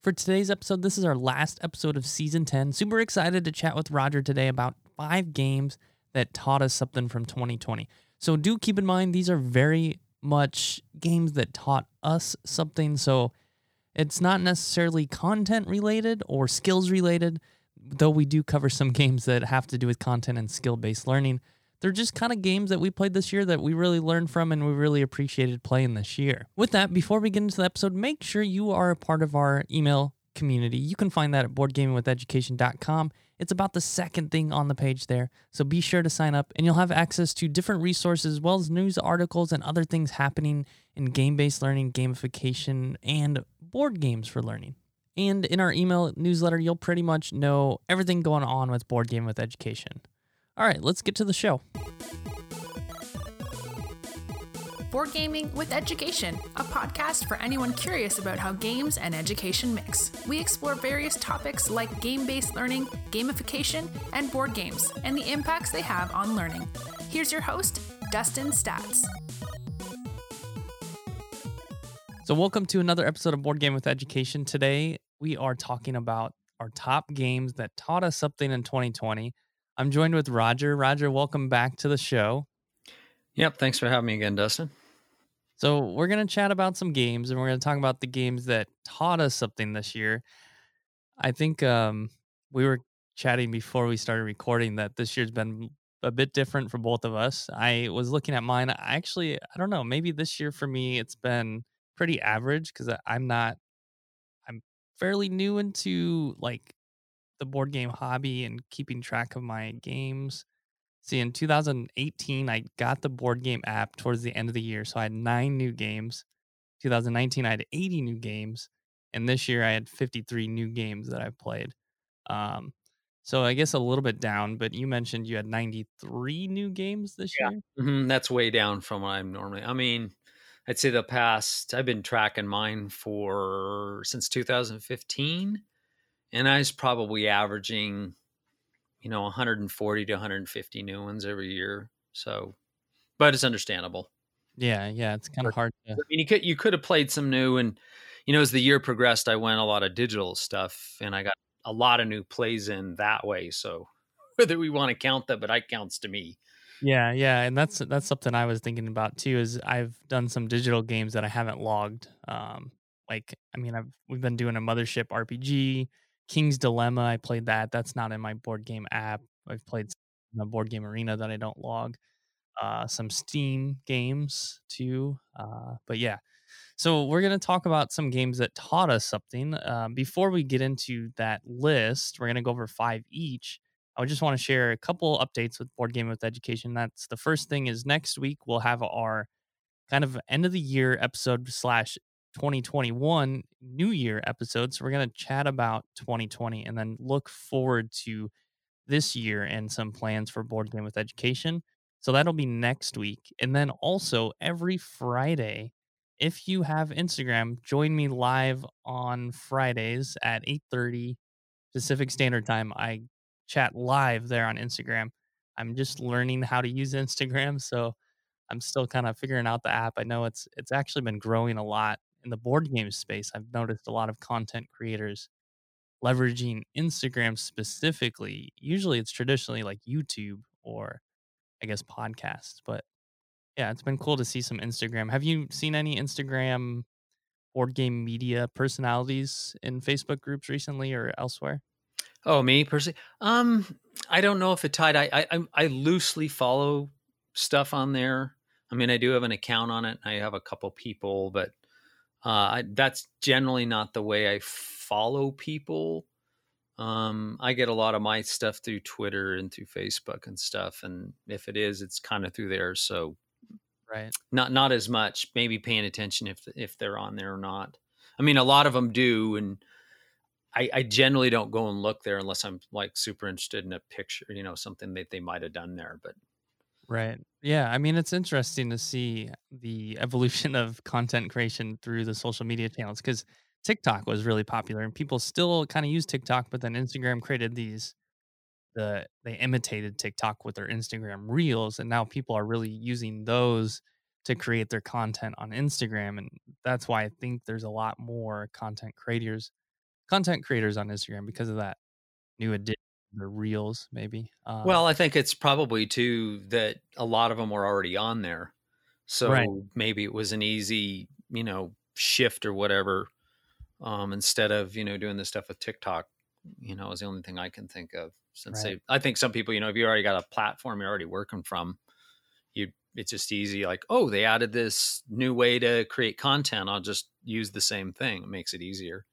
For today's episode, this is our last episode of season 10. Super excited to chat with Roger today about five games that taught us something from 2020. So do keep in mind these are very much games that taught us something. So it's not necessarily content related or skills related, though we do cover some games that have to do with content and skill based learning. They're just kind of games that we played this year that we really learned from and we really appreciated playing this year. With that, before we get into the episode, make sure you are a part of our email community. You can find that at boardgamingwitheducation.com. It's about the second thing on the page there. So be sure to sign up and you'll have access to different resources as well as news articles and other things happening in game based learning, gamification, and board games for learning. And in our email newsletter, you'll pretty much know everything going on with Board Game with Education. All right, let's get to the show. Board Gaming with Education, a podcast for anyone curious about how games and education mix. We explore various topics like game based learning, gamification, and board games, and the impacts they have on learning. Here's your host, Dustin Staats. So, welcome to another episode of Board Game with Education. Today, we are talking about our top games that taught us something in 2020. I'm joined with Roger. Roger, welcome back to the show. Yep. Thanks for having me again, Dustin. So, we're going to chat about some games and we're going to talk about the games that taught us something this year. I think um, we were chatting before we started recording that this year's been a bit different for both of us. I was looking at mine. I actually, I don't know, maybe this year for me, it's been pretty average because I'm not, I'm fairly new into like the board game hobby and keeping track of my games. See, in 2018, I got the board game app towards the end of the year. So I had nine new games. 2019, I had 80 new games. And this year, I had 53 new games that I've played. Um, so I guess a little bit down, but you mentioned you had 93 new games this yeah. year. Mm-hmm. That's way down from what I'm normally. I mean, I'd say the past, I've been tracking mine for since 2015, and I was probably averaging, you know, 140 to 150 new ones every year. So, but it's understandable. Yeah, yeah, it's kind of hard to. I mean, you could you could have played some new, and you know, as the year progressed, I went a lot of digital stuff, and I got a lot of new plays in that way. So, whether we want to count that, but I counts to me. Yeah, yeah, and that's that's something I was thinking about too. Is I've done some digital games that I haven't logged. Um, like I mean, I've we've been doing a Mothership RPG, King's Dilemma. I played that. That's not in my board game app. I've played a board game arena that I don't log. Uh, some Steam games too. Uh, but yeah, so we're gonna talk about some games that taught us something. Uh, before we get into that list, we're gonna go over five each. I just want to share a couple updates with Board Game with Education. That's the first thing is next week we'll have our kind of end of the year episode slash 2021 New Year episode. So we're going to chat about 2020 and then look forward to this year and some plans for Board Game with Education. So that'll be next week. And then also every Friday, if you have Instagram, join me live on Fridays at 8:30 Pacific Standard Time. I chat live there on Instagram. I'm just learning how to use Instagram, so I'm still kind of figuring out the app. I know it's it's actually been growing a lot in the board game space. I've noticed a lot of content creators leveraging Instagram specifically. Usually it's traditionally like YouTube or I guess podcasts, but yeah, it's been cool to see some Instagram. Have you seen any Instagram board game media personalities in Facebook groups recently or elsewhere? Oh, me personally, um, I don't know if it tied. I, I I loosely follow stuff on there. I mean, I do have an account on it. I have a couple people, but uh, I, that's generally not the way I follow people. Um, I get a lot of my stuff through Twitter and through Facebook and stuff, and if it is, it's kind of through there. So, right, not not as much. Maybe paying attention if if they're on there or not. I mean, a lot of them do, and I, I, generally don't go and look there unless I'm like super interested in a picture, you know, something that they might have done there. But right, yeah, I mean, it's interesting to see the evolution of content creation through the social media channels because TikTok was really popular and people still kind of use TikTok, but then Instagram created these. The they imitated TikTok with their Instagram reels, and now people are really using those to create their content on Instagram, and that's why I think there's a lot more content creators content creators on Instagram because of that new addition, the reels, maybe. Um, well, I think it's probably too that a lot of them were already on there, so right. maybe it was an easy, you know, shift or whatever. Um, instead of you know doing this stuff with TikTok, you know, is the only thing I can think of. Since right. they, I think some people, you know, if you already got a platform you're already working from, you it's just easy. Like, oh, they added this new way to create content. I'll just use the same thing. It makes it easier.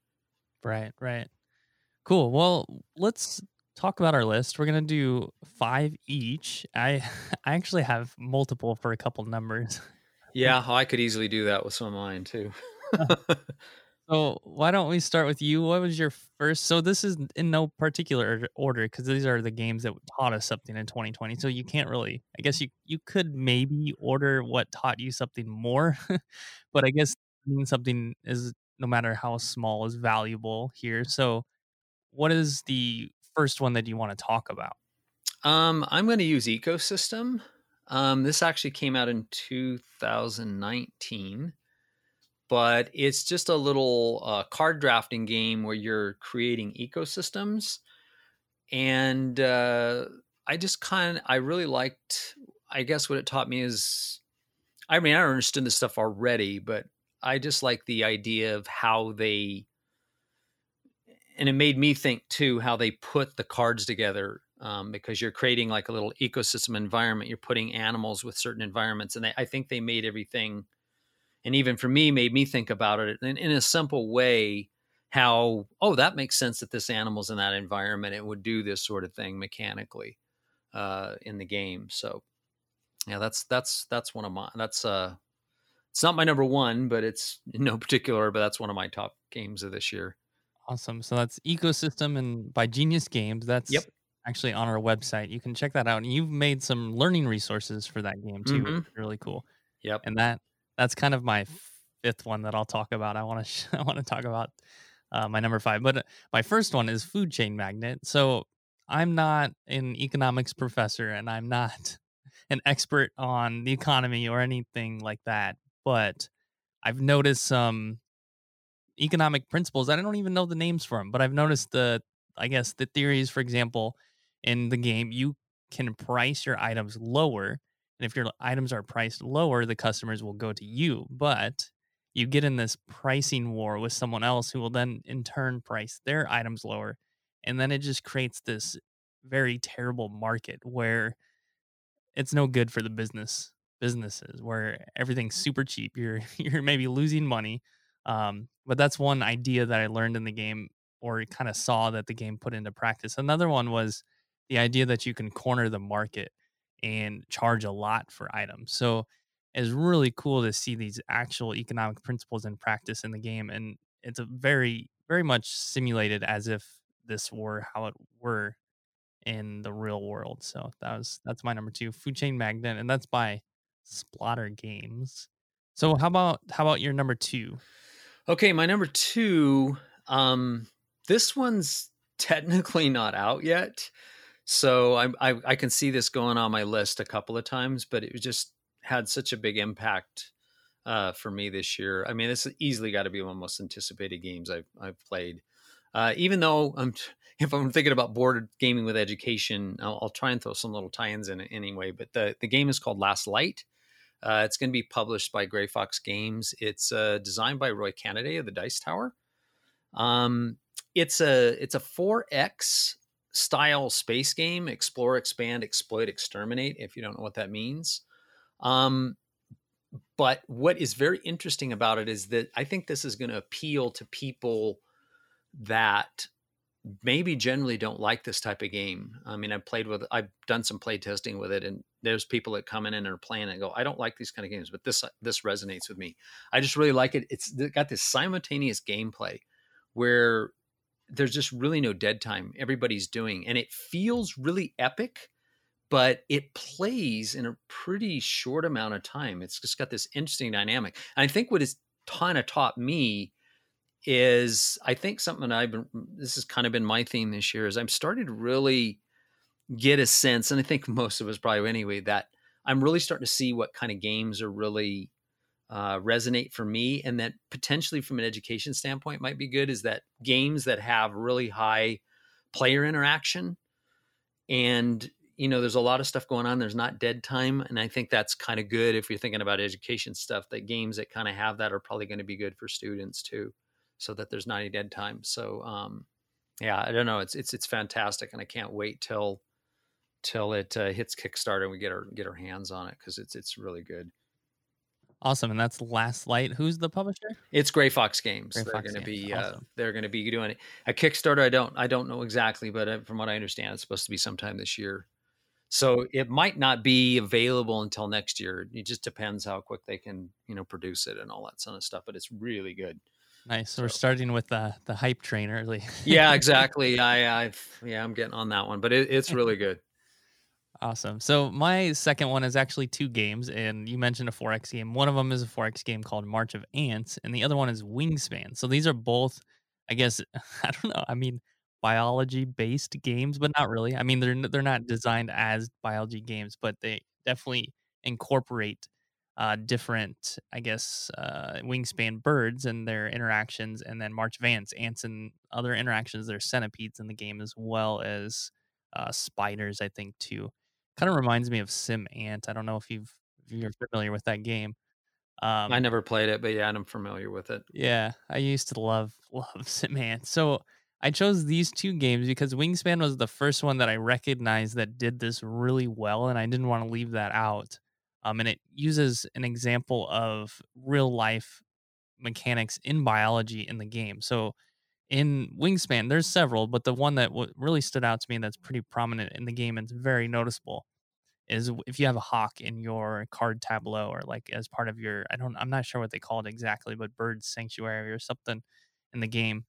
Right, right. Cool. Well, let's talk about our list. We're gonna do five each. I I actually have multiple for a couple numbers. Yeah, I could easily do that with some of mine too. Uh-huh. so why don't we start with you? What was your first? So this is in no particular order because these are the games that taught us something in 2020. So you can't really. I guess you you could maybe order what taught you something more, but I guess something is no matter how small is valuable here. So what is the first one that you want to talk about? Um, I'm going to use ecosystem. Um, this actually came out in 2019, but it's just a little uh, card drafting game where you're creating ecosystems. And uh, I just kind of, I really liked, I guess what it taught me is, I mean, I understood this stuff already, but I just like the idea of how they, and it made me think too how they put the cards together um, because you're creating like a little ecosystem environment. You're putting animals with certain environments, and they, I think they made everything, and even for me, made me think about it in, in a simple way. How oh that makes sense that this animal's in that environment. It would do this sort of thing mechanically uh, in the game. So yeah, that's that's that's one of my that's uh it's not my number one, but it's no particular. But that's one of my top games of this year. Awesome. So that's ecosystem and by Genius Games. That's yep. actually on our website. You can check that out. And you've made some learning resources for that game too. Mm-hmm. really cool. Yep. And that that's kind of my fifth one that I'll talk about. I want to sh- I want to talk about uh, my number five, but uh, my first one is Food Chain Magnate. So I'm not an economics professor, and I'm not an expert on the economy or anything like that. But I've noticed some economic principles. I don't even know the names for them, but I've noticed the, I guess, the theories, for example, in the game, you can price your items lower. And if your items are priced lower, the customers will go to you. But you get in this pricing war with someone else who will then in turn price their items lower. And then it just creates this very terrible market where it's no good for the business businesses where everything's super cheap. You're you're maybe losing money um, but that's one idea that I learned in the game or kind of saw that the game put into practice. Another one was the idea that you can corner the market and charge a lot for items. So it's really cool to see these actual economic principles in practice in the game. And it's a very, very much simulated as if this were how it were in the real world. So that was that's my number two, Food Chain Magnate, and that's by Splotter Games. So how about how about your number two? Okay, my number two. Um, this one's technically not out yet, so I, I, I can see this going on my list a couple of times, but it just had such a big impact uh, for me this year. I mean, this easily got to be one of the most anticipated games I've I've played. Uh, even though I'm, if I'm thinking about board gaming with education, I'll, I'll try and throw some little tie-ins in it anyway. But the the game is called Last Light. Uh, it's going to be published by Grey Fox Games. It's uh, designed by Roy Cannaday of the Dice Tower. Um, it's a it's a 4X style space game. Explore, expand, exploit, exterminate. If you don't know what that means. Um, but what is very interesting about it is that I think this is going to appeal to people that maybe generally don't like this type of game. I mean, I've played with, I've done some play testing with it, and there's people that come in and are playing and go, I don't like these kind of games, but this this resonates with me. I just really like it. It's got this simultaneous gameplay where there's just really no dead time. Everybody's doing, and it feels really epic, but it plays in a pretty short amount of time. It's just got this interesting dynamic. And I think what it's kind of taught me is I think something I've been this has kind of been my theme this year is I'm starting to really get a sense, and I think most of us probably anyway, that I'm really starting to see what kind of games are really uh, resonate for me and that potentially from an education standpoint might be good is that games that have really high player interaction and you know there's a lot of stuff going on there's not dead time and i think that's kind of good if you're thinking about education stuff that games that kind of have that are probably going to be good for students too so that there's not any dead time so um yeah i don't know it's it's it's fantastic and i can't wait till till it uh, hits kickstarter and we get our get our hands on it because it's it's really good Awesome, and that's Last Light. Who's the publisher? It's Grey Fox Games. Gray they're Fox going to Games, be uh, they're going to be doing it. a Kickstarter. I don't I don't know exactly, but uh, from what I understand, it's supposed to be sometime this year. So it might not be available until next year. It just depends how quick they can you know produce it and all that sort of stuff. But it's really good. Nice. So we're starting with the the hype train early. Yeah, exactly. I I've yeah I'm getting on that one, but it, it's really good. Awesome. So my second one is actually two games, and you mentioned a 4X game. One of them is a 4X game called March of Ants, and the other one is Wingspan. So these are both, I guess, I don't know. I mean, biology based games, but not really. I mean, they're they're not designed as biology games, but they definitely incorporate uh, different, I guess, uh, wingspan birds and their interactions, and then March Ants, ants and other interactions. There's centipedes in the game as well as uh, spiders, I think, too kind of reminds me of SimAnt. I don't know if you've if you're familiar with that game. Um, I never played it, but yeah, I'm familiar with it. yeah, I used to love love SimAnt. So I chose these two games because Wingspan was the first one that I recognized that did this really well, and I didn't want to leave that out. Um, and it uses an example of real life mechanics in biology in the game. So in Wingspan, there's several, but the one that w- really stood out to me that's pretty prominent in the game and it's very noticeable is if you have a hawk in your card tableau or like as part of your I don't I'm not sure what they call it exactly, but bird sanctuary or something in the game.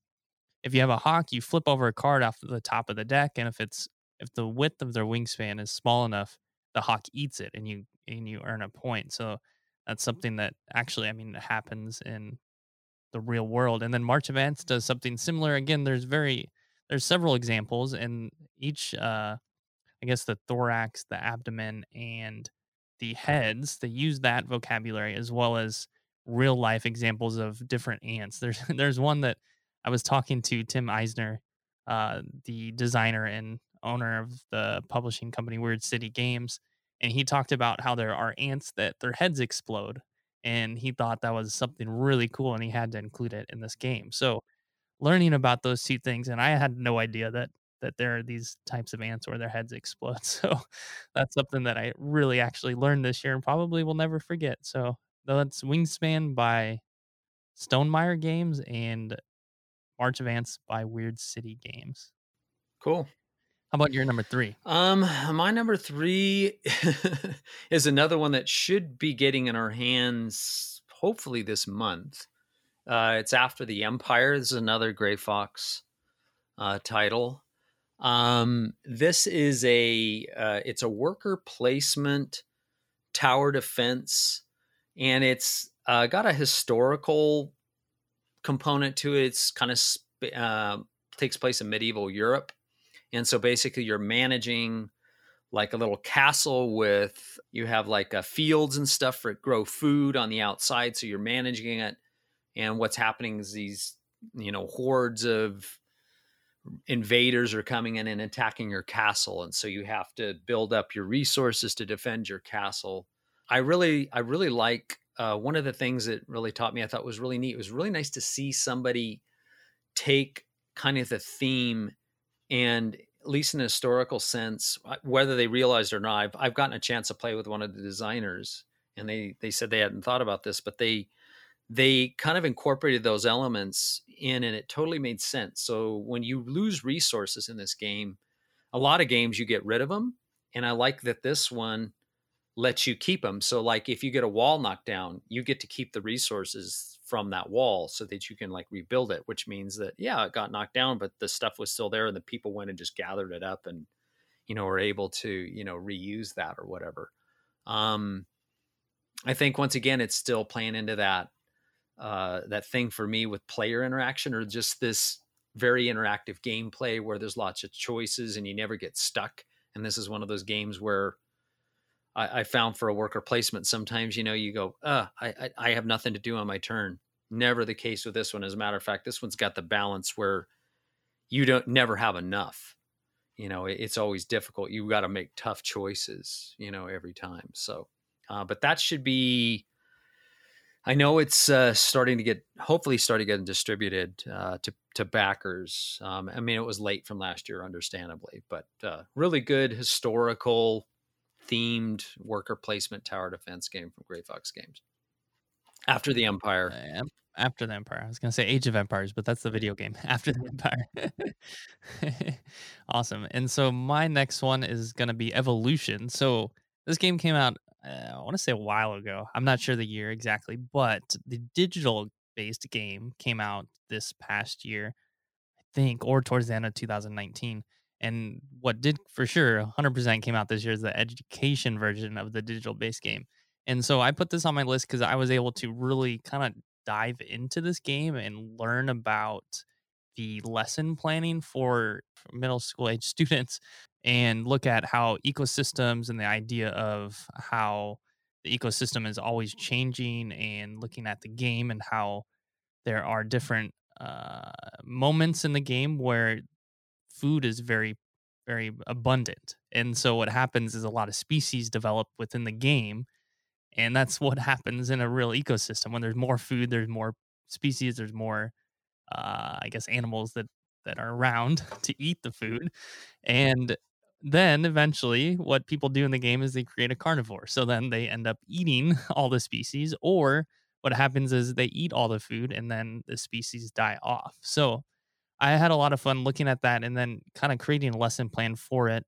If you have a hawk, you flip over a card off the top of the deck, and if it's if the width of their wingspan is small enough, the hawk eats it and you and you earn a point. So that's something that actually I mean happens in the real world. And then March of Ants does something similar. Again, there's very there's several examples, and each uh, I guess the thorax, the abdomen, and the heads they use that vocabulary as well as real life examples of different ants. There's there's one that I was talking to Tim Eisner, uh, the designer and owner of the publishing company Weird City Games, and he talked about how there are ants that their heads explode and he thought that was something really cool and he had to include it in this game. So learning about those two things and I had no idea that that there are these types of ants where their heads explode. So that's something that I really actually learned this year and probably will never forget. So that's Wingspan by Stonemaier Games and March of Ants by Weird City Games. Cool. How about your number three? Um, my number three is another one that should be getting in our hands hopefully this month. Uh, it's After the Empire. This is another Grey Fox uh, title. Um, this is a uh, it's a worker placement tower defense, and it's uh, got a historical component to it. It's kind of sp- uh, takes place in medieval Europe. And so basically, you're managing like a little castle with you have like uh, fields and stuff for grow food on the outside. So you're managing it, and what's happening is these you know hordes of invaders are coming in and attacking your castle, and so you have to build up your resources to defend your castle. I really, I really like uh, one of the things that really taught me. I thought was really neat. It was really nice to see somebody take kind of the theme and at least in a historical sense, uh, whether they realized or not, I've, I've gotten a chance to play with one of the designers, and they they said they hadn't thought about this, but they they kind of incorporated those elements in, and it totally made sense. So when you lose resources in this game, a lot of games you get rid of them, and I like that this one lets you keep them. So like if you get a wall knocked down, you get to keep the resources from that wall so that you can like rebuild it, which means that yeah, it got knocked down, but the stuff was still there and the people went and just gathered it up and you know were able to, you know, reuse that or whatever. Um I think once again it's still playing into that uh that thing for me with player interaction or just this very interactive gameplay where there's lots of choices and you never get stuck. And this is one of those games where I, I, found for a worker placement, sometimes you know you go, uh, I, I have nothing to do on my turn. Never the case with this one. As a matter of fact, this one's got the balance where you don't never have enough. You know, it, it's always difficult. You got to make tough choices. You know, every time. So, uh, but that should be. I know it's uh, starting to get, hopefully, starting getting distributed uh, to to backers. Um, I mean, it was late from last year, understandably, but uh, really good historical themed worker placement tower defense game from Grey Fox Games. After the Empire. After the Empire. I was going to say Age of Empires, but that's the video game. After the Empire. awesome. And so my next one is going to be Evolution. So this game came out, uh, I want to say a while ago. I'm not sure the year exactly, but the digital based game came out this past year, I think, or towards the end of 2019. And what did for sure 100% came out this year is the education version of the digital base game. And so I put this on my list because I was able to really kind of dive into this game and learn about the lesson planning for middle school age students and look at how ecosystems and the idea of how the ecosystem is always changing and looking at the game and how there are different uh, moments in the game where food is very very abundant and so what happens is a lot of species develop within the game and that's what happens in a real ecosystem. When there's more food there's more species there's more uh, i guess animals that that are around to eat the food and then eventually what people do in the game is they create a carnivore. So then they end up eating all the species or what happens is they eat all the food and then the species die off. So I had a lot of fun looking at that and then kind of creating a lesson plan for it.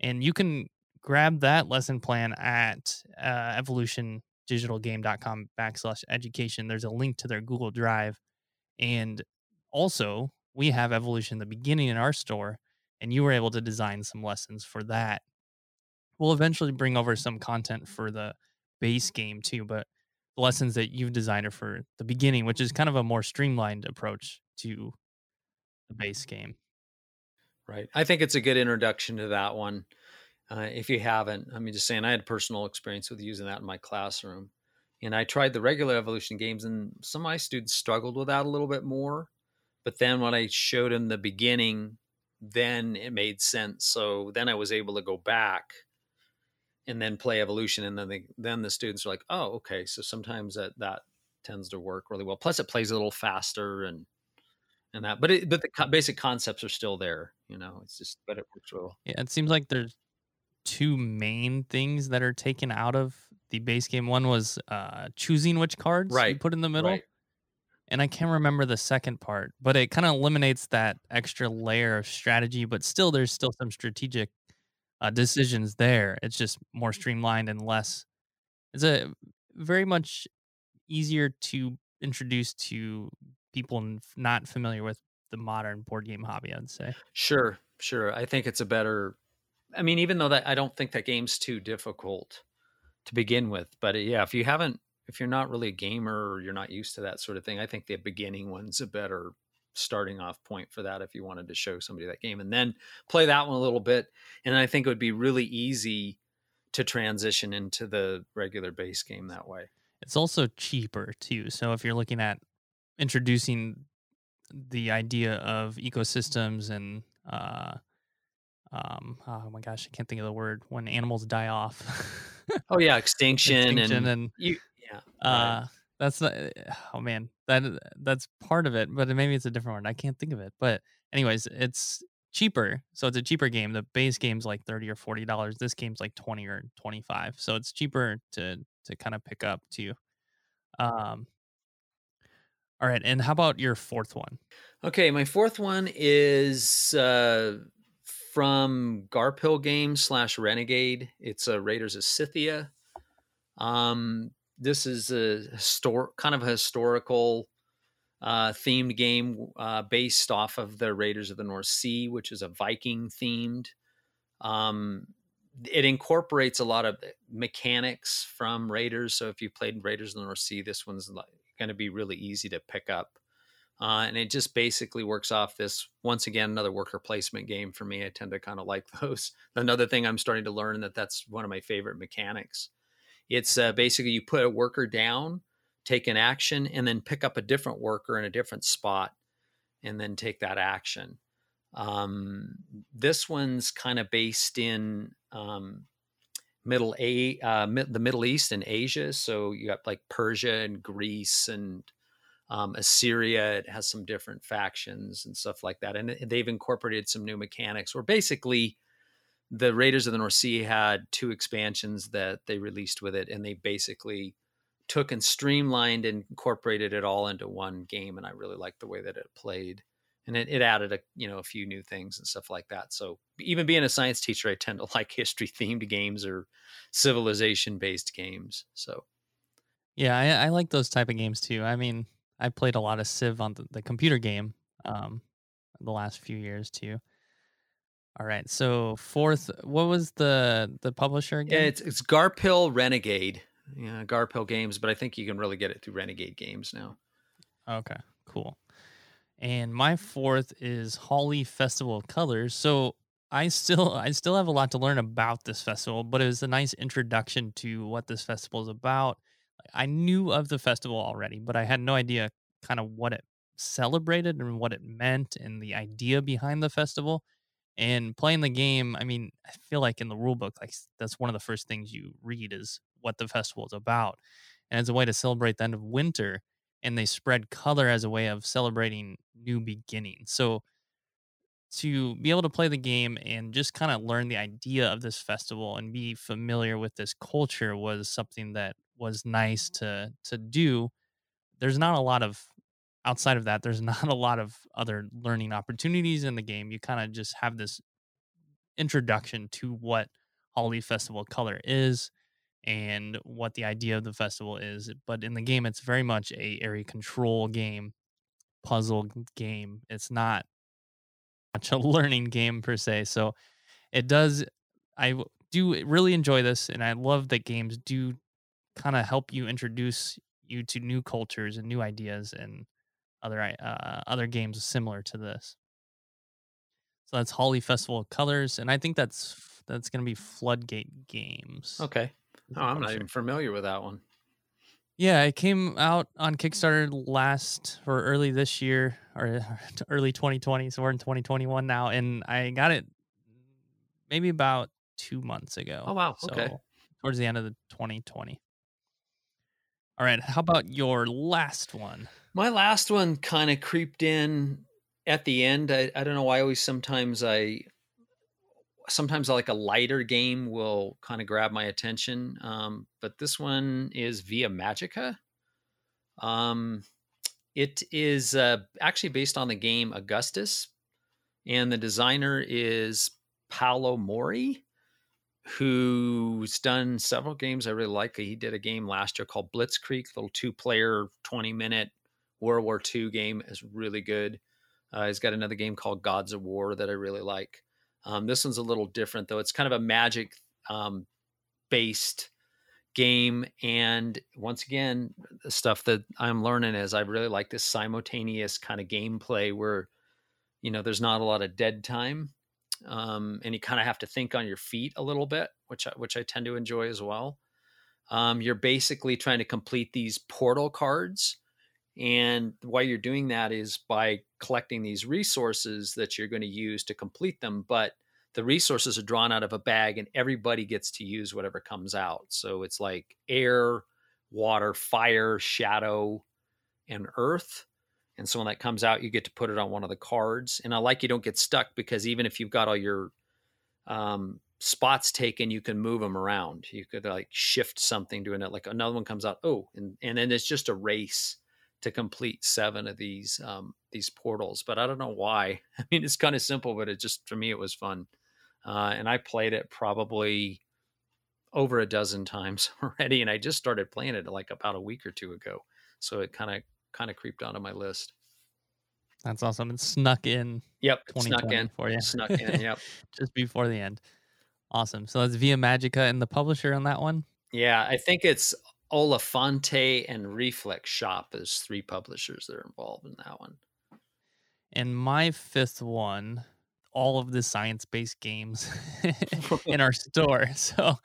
And you can grab that lesson plan at uh, evolutiondigitalgame.com backslash education. There's a link to their Google Drive. And also, we have Evolution the beginning in our store, and you were able to design some lessons for that. We'll eventually bring over some content for the base game too, but the lessons that you've designed are for the beginning, which is kind of a more streamlined approach to the base game. Right. I think it's a good introduction to that one. Uh, if you haven't, I mean, just saying, I had personal experience with using that in my classroom. And I tried the regular evolution games, and some of my students struggled with that a little bit more. But then when I showed them the beginning, then it made sense. So then I was able to go back and then play evolution, and then they, then the students are like, "Oh, okay." So sometimes that that tends to work really well. Plus, it plays a little faster, and and that but it, but the co- basic concepts are still there you know it's just but it works well yeah it seems like there's two main things that are taken out of the base game one was uh choosing which cards right. you put in the middle right. and i can't remember the second part but it kind of eliminates that extra layer of strategy but still there's still some strategic uh, decisions there it's just more streamlined and less it's a very much easier to introduce to people not familiar with the modern board game hobby i'd say. Sure sure i think it's a better i mean even though that i don't think that game's too difficult to begin with but uh, yeah if you haven't if you're not really a gamer or you're not used to that sort of thing i think the beginning one's a better starting off point for that if you wanted to show somebody that game and then play that one a little bit and i think it would be really easy to transition into the regular base game that way. It's also cheaper too so if you're looking at introducing the idea of ecosystems and uh, um, oh my gosh, I can't think of the word when animals die off. oh yeah, extinction, extinction and, and you, yeah, uh, right. that's not, oh man, that that's part of it, but maybe it's a different word. I can't think of it. But anyways, it's cheaper, so it's a cheaper game. The base game's like thirty or forty dollars. This game's like twenty or twenty five, so it's cheaper to to kind of pick up too. Um, all right. And how about your fourth one? Okay. My fourth one is uh, from Garphill Games slash Renegade. It's a Raiders of Scythia. Um, this is a histor- kind of a historical uh, themed game uh, based off of the Raiders of the North Sea, which is a Viking themed. Um, it incorporates a lot of mechanics from Raiders. So if you played Raiders of the North Sea, this one's like going to be really easy to pick up. Uh, and it just basically works off this once again another worker placement game for me. I tend to kind of like those. Another thing I'm starting to learn that that's one of my favorite mechanics. It's uh, basically you put a worker down, take an action, and then pick up a different worker in a different spot, and then take that action. Um, this one's kind of based in um, middle a uh, the Middle East and Asia. So you got like Persia and Greece and um, Assyria. It has some different factions and stuff like that, and they've incorporated some new mechanics. Where basically, the Raiders of the North Sea had two expansions that they released with it, and they basically took and streamlined and incorporated it all into one game. And I really liked the way that it played and it, it added a you know a few new things and stuff like that. So even being a science teacher i tend to like history themed games or civilization based games so. Yeah I, I, like those type of games too. I mean i played a lot of civ on the, the computer game um the last few years too. All right so fourth what was the the publisher again? yeah it's it's garphill renegade. Yeah garphill games but i think you can really get it through renegade games now. Okay cool and my fourth is Holi Festival of Colors. So I still I still have a lot to learn about this festival, but it was a nice introduction to what this festival is about. I knew of the festival already, but I had no idea kind of what it celebrated and what it meant and the idea behind the festival. And playing the game, I mean, I feel like in the rule book, like that's one of the first things you read is what the festival is about. And it's a way to celebrate the end of winter and they spread color as a way of celebrating new beginnings. So to be able to play the game and just kind of learn the idea of this festival and be familiar with this culture was something that was nice to to do. There's not a lot of outside of that, there's not a lot of other learning opportunities in the game. You kind of just have this introduction to what Holi Festival Color is and what the idea of the festival is. But in the game, it's very much a area control game, puzzle game. It's not much a learning game per se. So it does. I do really enjoy this, and I love that games do kind of help you introduce you to new cultures and new ideas and other uh, other games similar to this. So that's Holi Festival of Colors, and I think that's that's going to be Floodgate Games. Okay. Oh, I'm not even familiar with that one. Yeah, it came out on Kickstarter last or early this year or early 2020. So we're in 2021 now, and I got it maybe about two months oh, ago. Oh wow! Okay. Towards the end of the 2020. All right. How about your last one? My last one kind of creeped in at the end. I, I don't know why. I Always sometimes I sometimes like a lighter game will kind of grab my attention. Um, but this one is Via Magica. Um, it is uh, actually based on the game Augustus, and the designer is Paolo Mori, who's done several games I really like. He did a game last year called Blitzkrieg, little two-player, twenty-minute World War II game. is really good. Uh, he's got another game called Gods of War that I really like. Um, this one's a little different though. It's kind of a magic um, based game. And once again, the stuff that I'm learning is I really like this simultaneous kind of gameplay where, you know, there's not a lot of dead time. Um, and you kind of have to think on your feet a little bit, which I, which I tend to enjoy as well. Um, you're basically trying to complete these portal cards and why you're doing that is by collecting these resources that you're going to use to complete them. But the resources are drawn out of a bag and everybody gets to use whatever comes out. So it's like air, water, fire, shadow, and earth. And so when that comes out, you get to put it on one of the cards. And I like you don't get stuck because even if you've got all your um, spots taken, you can move them around. You could like shift something doing it. Like another one comes out, oh, and, and then it's just a race to complete seven of these um, these portals. But I don't know why. I mean, it's kind of simple, but it just for me it was fun, uh, and I played it probably over a dozen times already, and I just started playing it like about a week or two ago. So it kind of kind of creeped onto my list. That's awesome. It snuck in. Yep, snuck in for you. Snuck in. Yep, just before the end. Awesome. So that's Via Magica and the publisher on that one. Yeah, I think it's Oliphante and Reflex Shop as three publishers that are involved in that one. And my fifth one, all of the science based games in our store. So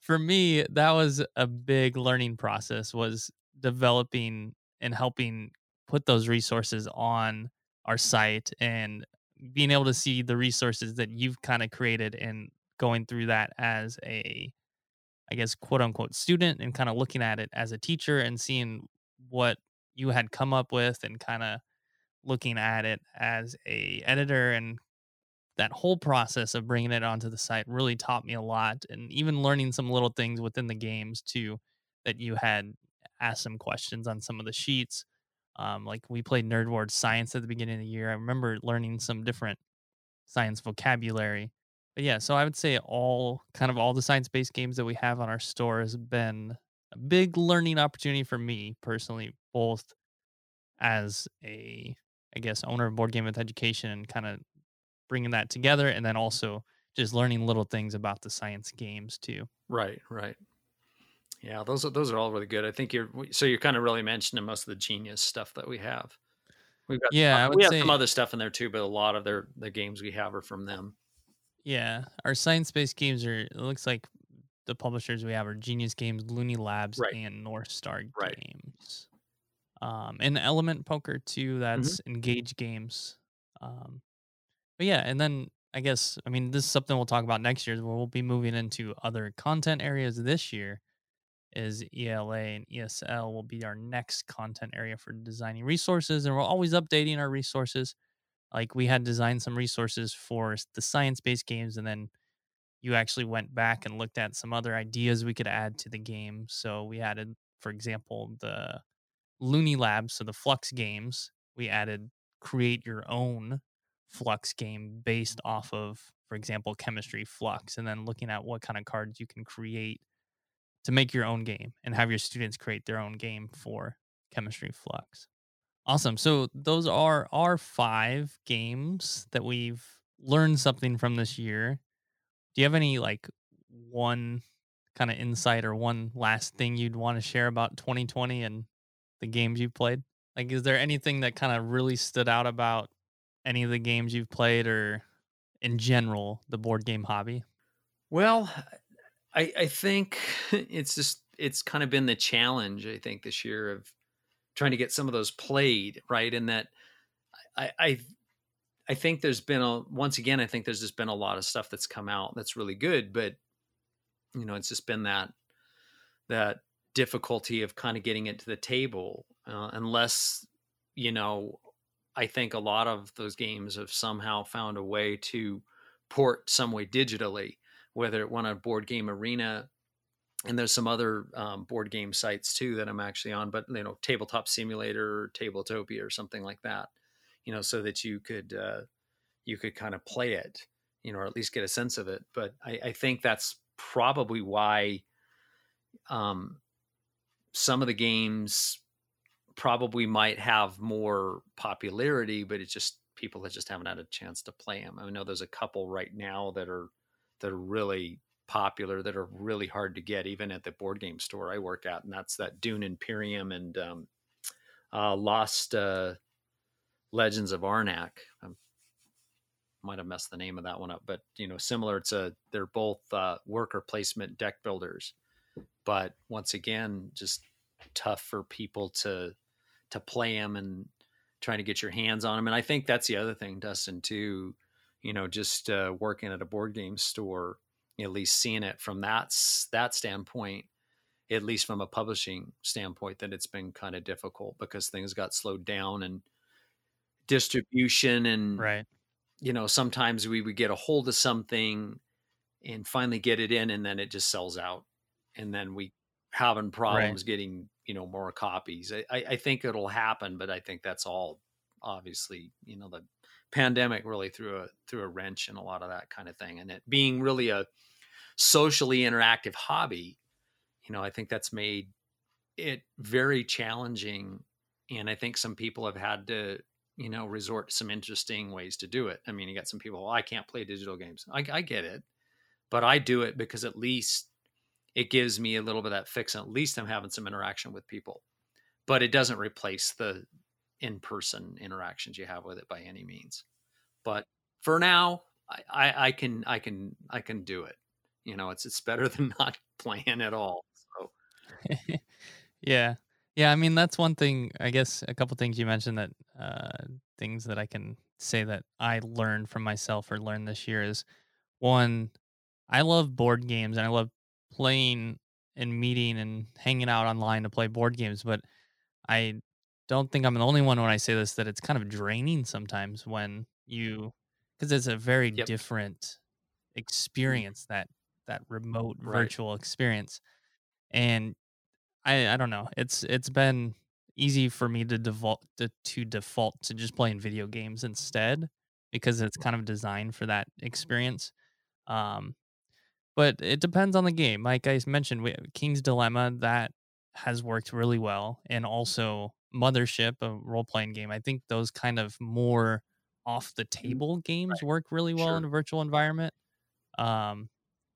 for me, that was a big learning process was developing and helping put those resources on our site and being able to see the resources that you've kind of created and going through that as a I guess quote unquote student and kind of looking at it as a teacher and seeing what you had come up with and kind of looking at it as a editor and that whole process of bringing it onto the site really taught me a lot and even learning some little things within the games too that you had asked some questions on some of the sheets um, like we played Nerd Words science at the beginning of the year. I remember learning some different science vocabulary but yeah so i would say all kind of all the science based games that we have on our store has been a big learning opportunity for me personally both as a I guess owner of board game with education and kind of bringing that together and then also just learning little things about the science games too. Right, right. Yeah, those are those are all really good. I think you're so you're kind of really mentioning most of the genius stuff that we have. We've got yeah, some, we have say, some other stuff in there too, but a lot of their the games we have are from them. Yeah, our science based games are. It looks like the publishers we have are Genius Games, Looney Labs, right. and North Star right. Games um, and Element Poker too. Mm-hmm. That's Engage Games. Um, but yeah, and then I guess I mean this is something we'll talk about next year. Where we'll be moving into other content areas this year. Is ELA and ESL will be our next content area for designing resources, and we're always updating our resources. Like we had designed some resources for the science-based games, and then you actually went back and looked at some other ideas we could add to the game. So we added, for example, the Looney Labs, so the Fluxx games, we added create your own Fluxx game based mm. off of, for example, chemistry Fluxx and then looking at what kind of cards you can create to make your own game and have your students create their own game for chemistry Fluxx. Awesome. So those are our five games that we've learned something from this year. Do you have any like one kind of insight or one last thing you'd want to share about 2020 and the games you've played? Like, is there anything that kind of really stood out about any of the games you've played or in general, the board game hobby? Well, I, I think it's just, it's kind of been the challenge, I think, this year of trying to get some of those played, right? And that I, I, I think there's been a, once again, I think there's just been a lot of stuff that's come out that's really good, but, you know, it's just been that, that difficulty of kind of getting it to the table uh, unless you know i think a lot of those games have somehow found a way to port some way digitally whether it went on board game arena and there's some other um, board game sites too that i'm actually on but you know tabletop simulator or tabletopia or something like that you know so that you could uh, you could kind of play it you know or at least get a sense of it but i, I think that's probably why um, some of the games probably might have more popularity, but it's just people that just haven't had a chance to play them. I know there's a couple right now that are that are really popular that are really hard to get even at the board game store I work at, and that's that Dune Imperium and um, uh, Lost uh, Legends of Arnak. I might have messed the name of that one up, but you know, similar. It's a they're both uh, worker placement deck builders but once again, just tough for people to to play them and trying to get your hands on them. And I think that's the other thing, Dustin, too. You know, just uh, working at a board game store, at least seeing it from that that standpoint, at least from a publishing standpoint, that it's been kind of difficult because things got slowed down and distribution and right. You know, sometimes we would get a hold of something and finally get it in, and then it just sells out and then we having problems right. getting you know more copies. I, I think it'll happen, but I think that's all obviously you know the pandemic really threw a threw a wrench in a lot of that kind of thing, and it being really a socially interactive hobby, you know, I think that's made it very challenging, and I think some people have had to you know resort to some interesting ways to do it. I mean, you got some people, well, I can't play digital games. I, I get it, but I do it because at least it gives me a little bit of that fix and at least i'm having some interaction with people but it doesn't replace the in-person interactions you have with it by any means. But for now, I, I can I can I can do it. You know, it's it's better than not playing at all. So yeah. Yeah, I mean that's one thing. I guess a couple things you mentioned that uh, things that I can say that I learned from myself or learned this year is one, I love board games and I love playing and meeting and hanging out online to play board games, but I don't think I'm the only one when I say this that it's kind of draining sometimes when you because it's a very Yep. different Mm. experience that that remote Right. virtual experience and I I don't know it's it's been easy for me to default to, to default to just playing video games instead because it's kind of designed for that experience um but it depends on the game like I mentioned we, King's Dilemma that has worked really well and also Mothership a role-playing game I think those kind of more off the table games work really well in a virtual environment um,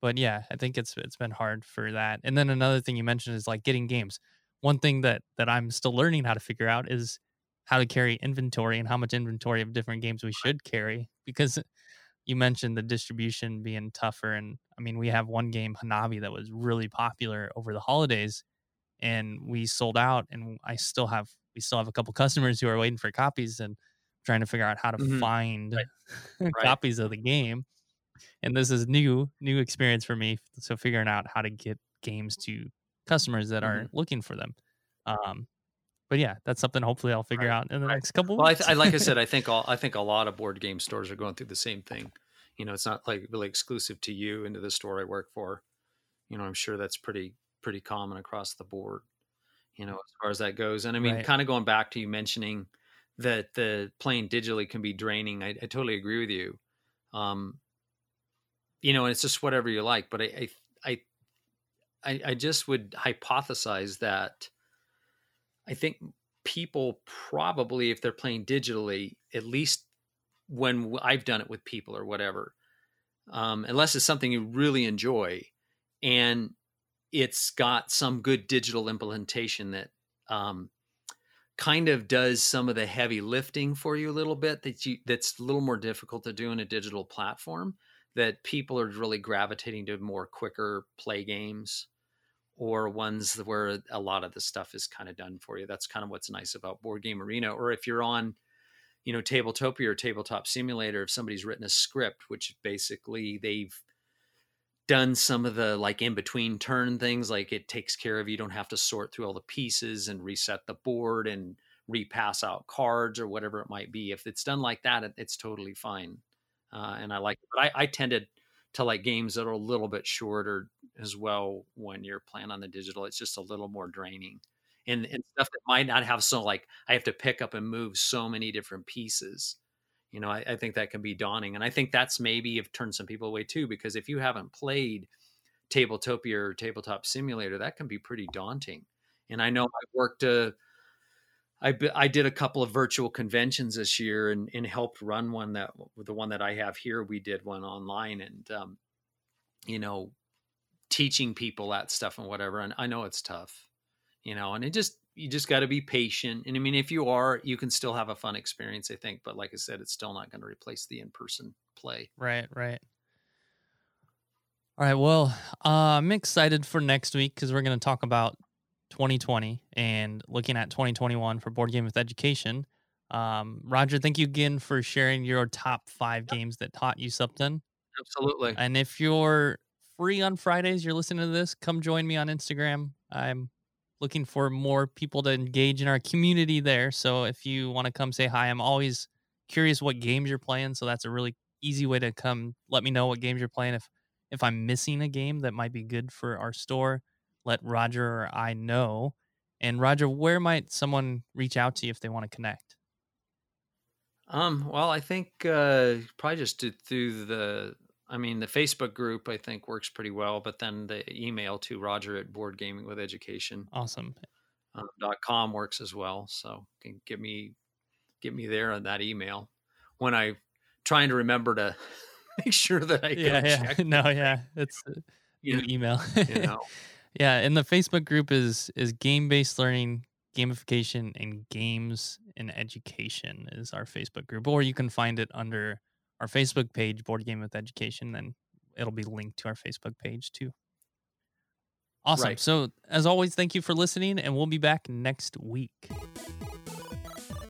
but yeah, I think it's it's been hard for that. And then another thing you mentioned is like getting games. One thing that that I'm still learning how to figure out is how to carry inventory and how much inventory of different games we should carry because you mentioned the distribution being tougher and I mean we have one game Hanabi that was really popular over the holidays and we sold out and I still have we still have a couple customers who are waiting for copies and trying to figure out how to Mhm. find Right. copies of the game and this is new new experience for me so figuring out how to get games to customers that are looking for them um but yeah that's something hopefully i'll figure Right, out in the right. next couple Well, I, weeks th- I like I said, I think all I think a lot of board game stores are going through the same thing. You know, it's not like really exclusive to you and to the store I work for. You know, I'm sure that's pretty pretty common across the board. You know, as far as that goes, and I mean, Right. kind of going back to you mentioning that the playing digitally can be draining. I, I totally agree with you. Um, you know, and it's just whatever you like. But I, I, I, I, just would hypothesize that I think people probably, if they're playing digitally, at least when I've done it with people or whatever, um, unless it's something you really enjoy and it's got some good digital implementation that um, kind of does some of the heavy lifting for you a little bit that you that's a little more difficult to do in a digital platform that people are really gravitating to more quicker play games or ones where a lot of the stuff is kind of done for you. That's kind of what's nice about Board Game Arena. Or if you're on, you know, Tabletopia or Tabletop Simulator, if somebody's written a script, which basically they've done some of the like in between turn things, like it takes care of you don't have to sort through all the pieces and reset the board and repass out cards or whatever it might be. If it's done like that, it's totally fine. Uh, and I like it. But I, I tended to like games that are a little bit shorter as well when you're playing on the digital. It's just a little more draining. And, and stuff that might not have so like I have to pick up and move so many different pieces. You know, I, I think that can be daunting. And I think that's maybe have turned some people away too, because if you haven't played Tabletopia or Tabletop Simulator, that can be pretty daunting. And I know I've worked a I, I did a couple of virtual conventions this year and, and helped run one that the one that I have here. We did one online and, um, you know, teaching people that stuff and whatever. And I know it's tough, you know, and it just, you just got to be patient. And I mean, if you are, you can still have a fun experience, I think. But like I said, it's still not going to replace the in person play. Right, right. All right. Well, uh, I'm excited for next week because we're going to talk about 2020 and looking at 2021 for Board Game with Education. Um, Roger, thank you again for sharing your top five games that taught you something. Absolutely. And if you're free on Fridays, you're listening to this, come join me on Instagram. I'm looking for more people to engage in our community there. So if you want to come say hi, I'm always curious what games you're playing. So that's a really easy way to come let me know what games you're playing. If if I'm missing a game that might be good for our store, let Roger or I know. And Roger, where might someone reach out to you if they want to connect? Um, well, I think uh, probably just do through the. I mean, the Facebook group I think works pretty well, but then the email to Roger at Board Gaming with Education Awesome. um, dot com works as well. So can get me get me there on that email when I trying to remember to make sure that I Yeah, yeah. check. No, yeah. It's You know, email. you know. yeah, and the Facebook group is is game based learning Gamification and Games and Education is our Facebook group, or you can find it under our Facebook page, Board Game with Education. Then it'll be linked to our Facebook page too. Awesome. Right. So, as always, thank you for listening, and we'll be back next week.